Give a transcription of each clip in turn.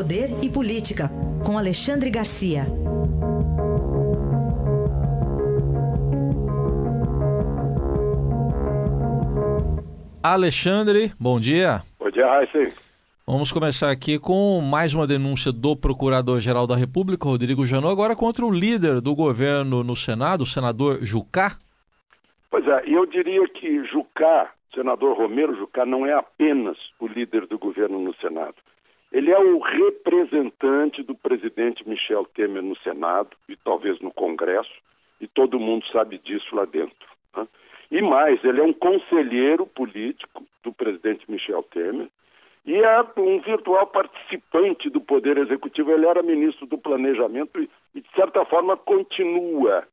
Poder e Política, com Alexandre Garcia. Alexandre, bom dia. Bom dia, Raíssa. Vamos começar aqui com mais uma denúncia do Procurador-Geral da República, Rodrigo Janot, agora contra o líder do governo no Senado, o senador Jucá. Pois é, e eu diria que Jucá, senador Romero Jucá, não é apenas o líder do governo no Senado. Ele é o representante do presidente Michel Temer no Senado e talvez no Congresso, e todo mundo sabe disso lá dentro. Né? E mais, ele é um conselheiro político do presidente Michel Temer e é um virtual participante do Poder Executivo. Ele era ministro do Planejamento e, de certa forma, continua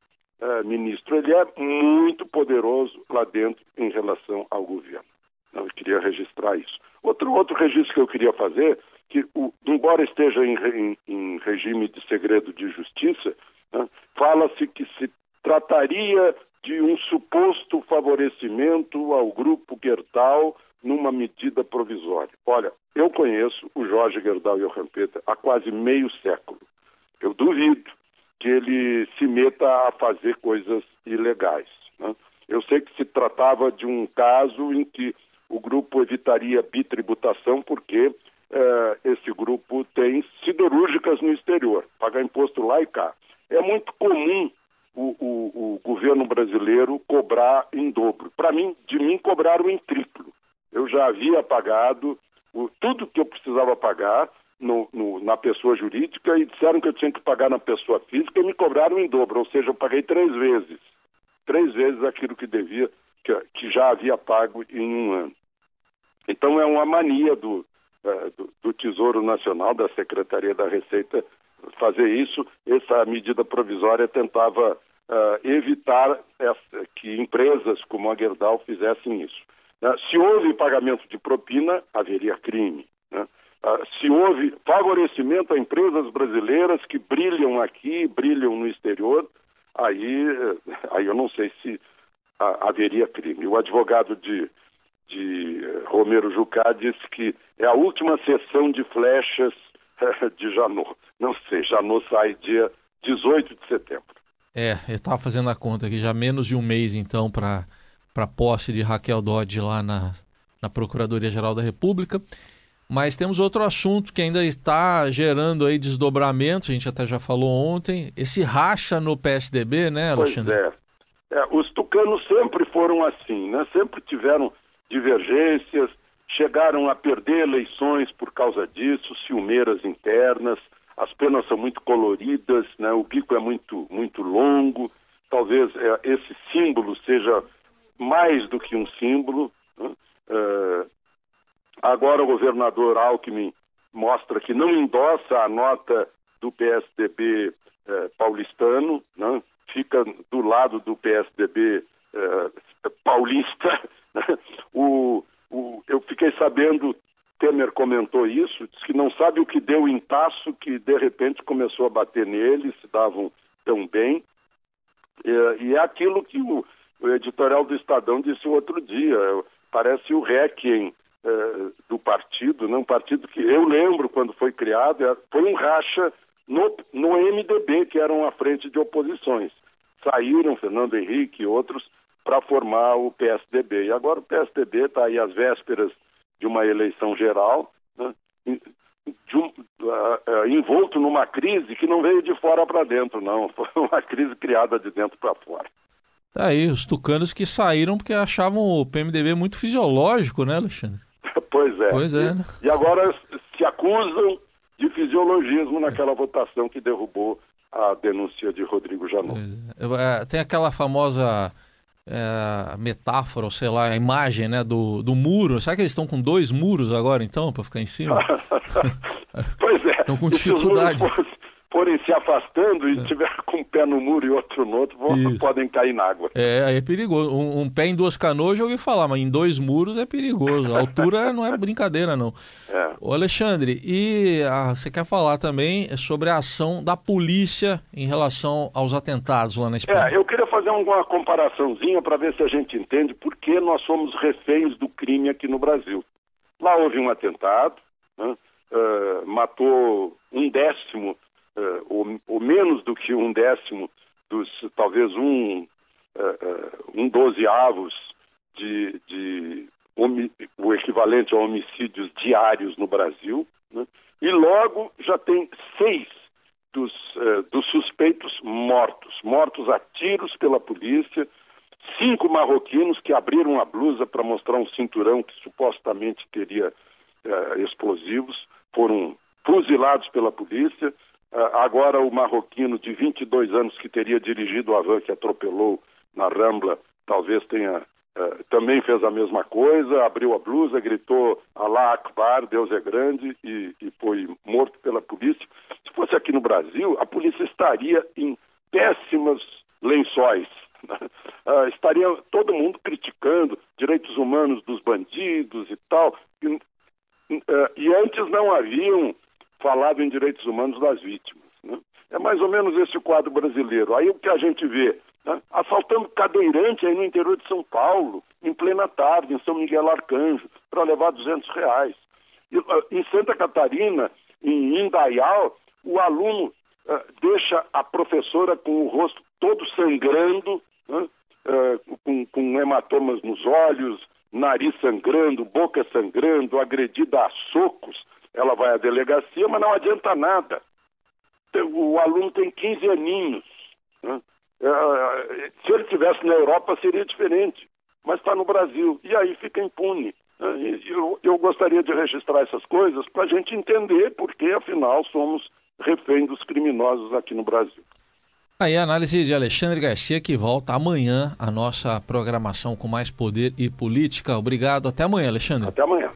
uh, ministro. Ele é muito poderoso lá dentro em relação ao governo. Então, eu queria registrar isso. Outro, outro registro que eu queria fazer, que o, embora esteja em, em, em, regime de segredo de justiça, né, fala-se que se trataria de um suposto favorecimento ao grupo Gerdau numa medida provisória. Olha, eu conheço o Jorge Gerdau e o Rampeta há quase meio século. Eu duvido que ele se meta a fazer coisas ilegais. Né? Eu sei que se tratava de um caso em que o grupo evitaria bitributação porque eh, esse grupo tem siderúrgicas no exterior, pagar imposto lá e cá. É muito comum o, o, o governo brasileiro cobrar em dobro. Para mim, de mim cobraram em triplo. Eu já havia pagado o, tudo que eu precisava pagar no, no, na pessoa jurídica e disseram que eu tinha que pagar na pessoa física e me cobraram em dobro, ou seja, eu paguei três vezes. Três vezes aquilo que devia, que, que já havia pago em um ano. Então é uma mania do, do, Tesouro Nacional, da Secretaria da Receita, fazer isso. Essa medida provisória tentava uh, evitar essa, que empresas como a Gerdau fizessem isso. Uh, se houve pagamento de propina, haveria crime. Né? Uh, se houve favorecimento a empresas brasileiras que brilham aqui, brilham no exterior, aí, aí eu não sei se haveria crime. O advogado de, de Romero Jucá disse que é a última sessão de flechas de Janot. Não sei, Janot sai dia 18 de setembro. É, eu estava fazendo a conta aqui, já menos de um mês então para a posse de Raquel Dodge lá na, na Procuradoria-Geral da República. Mas temos outro assunto que ainda está gerando aí desdobramentos, a gente até já falou ontem, esse racha no PSDB, né, Alexandre? Pois é. é os tucanos sempre foram assim, né? Sempre tiveram divergências, chegaram a perder eleições por causa disso, ciumeiras internas, as penas são muito coloridas, né? o bico é muito, muito longo, talvez é, esse símbolo seja mais do que um símbolo. Né? É, agora o governador Alckmin mostra que não endossa a nota do PSDB é, paulistano, né? fica do lado do PSDB é, paulista. O, o, eu fiquei sabendo Temer comentou isso, disse que não sabe o que deu em taço, que de repente começou a bater nele, se davam tão bem. E, e é aquilo que o, o, editorial do Estadão disse outro dia, parece o Requiem é, do partido, né? um partido que eu lembro quando foi criado, é, foi um racha no, no MDB, que eram a frente de oposições. Saíram Fernando Henrique e outros para formar o PSDB. E agora o PSDB está aí às vésperas de uma eleição geral, né, um, uh, uh, envolto numa crise que não veio de fora para dentro, não. Foi uma crise criada de dentro para fora. Tá aí, os tucanos que saíram porque achavam o PMDB muito fisiológico, né, Alexandre? pois é. Pois é. Né? E, e agora se acusam de fisiologismo naquela votação que derrubou a denúncia de Rodrigo Janot. É. Tem aquela famosa é, metáfora, ou sei lá, a imagem né, do, do muro. Será que eles estão com dois muros agora, então, para ficar em cima? pois é. Estão com dificuldade forem se afastando e é. tiver com um pé no muro e outro no outro, podem cair na água. É, aí é perigoso. Um, um, pé em duas canoas, já ouvi falar, mas em dois muros é perigoso. A altura não é brincadeira, não. É. Ô Alexandre, e ah, você quer falar também sobre a ação da polícia em relação aos atentados lá na Espanha? É, eu queria fazer uma comparaçãozinha para ver se a gente entende por que nós somos reféns do crime aqui no Brasil. Lá houve um atentado, né? uh, matou um décimo, uh, ou, ou, menos do que um décimo, dos talvez um, um dozeavos de, de o equivalente a homicídios diários no Brasil. Né? E logo já tem seis dos, dos suspeitos mortos, mortos a tiros pela polícia, cinco marroquinos que abriram a blusa para mostrar um cinturão que supostamente teria explosivos, foram fuzilados pela polícia. Uh, agora o marroquino de 22 anos que teria dirigido a van que atropelou na Rambla, talvez tenha uh, também fez a mesma coisa, abriu a blusa, gritou Allah Akbar, Deus é grande e, e foi morto pela polícia. Se fosse aqui no Brasil, a polícia estaria em péssimas lençóis uh, estaria todo mundo criticando direitos humanos dos bandidos e tal. E, uh, e antes não haviam falado em direitos humanos das vítimas. Né? É mais ou menos esse o quadro brasileiro. Aí o que a gente vê? Né? Assaltando cadeirante aí no interior de São Paulo, em plena tarde, em São Miguel Arcanjo, para levar 200 reais. E, uh, em Santa Catarina, em Indaial, o aluno uh, deixa a professora com o rosto todo sangrando, né? uh, com, com hematomas nos olhos, nariz sangrando, boca sangrando, agredida a socos. Ela vai à delegacia, mas não adianta nada. O aluno tem 15 aninhos. Né? Uh, se ele estivesse na Europa, seria diferente. Mas está no Brasil. E aí fica impune. Né? Eu, eu gostaria de registrar essas coisas para a gente entender porque, afinal, somos refém dos criminosos aqui no Brasil. Aí a análise de Alexandre Garcia que volta amanhã a nossa programação com mais poder e política. Obrigado. Até amanhã, Alexandre. Até amanhã.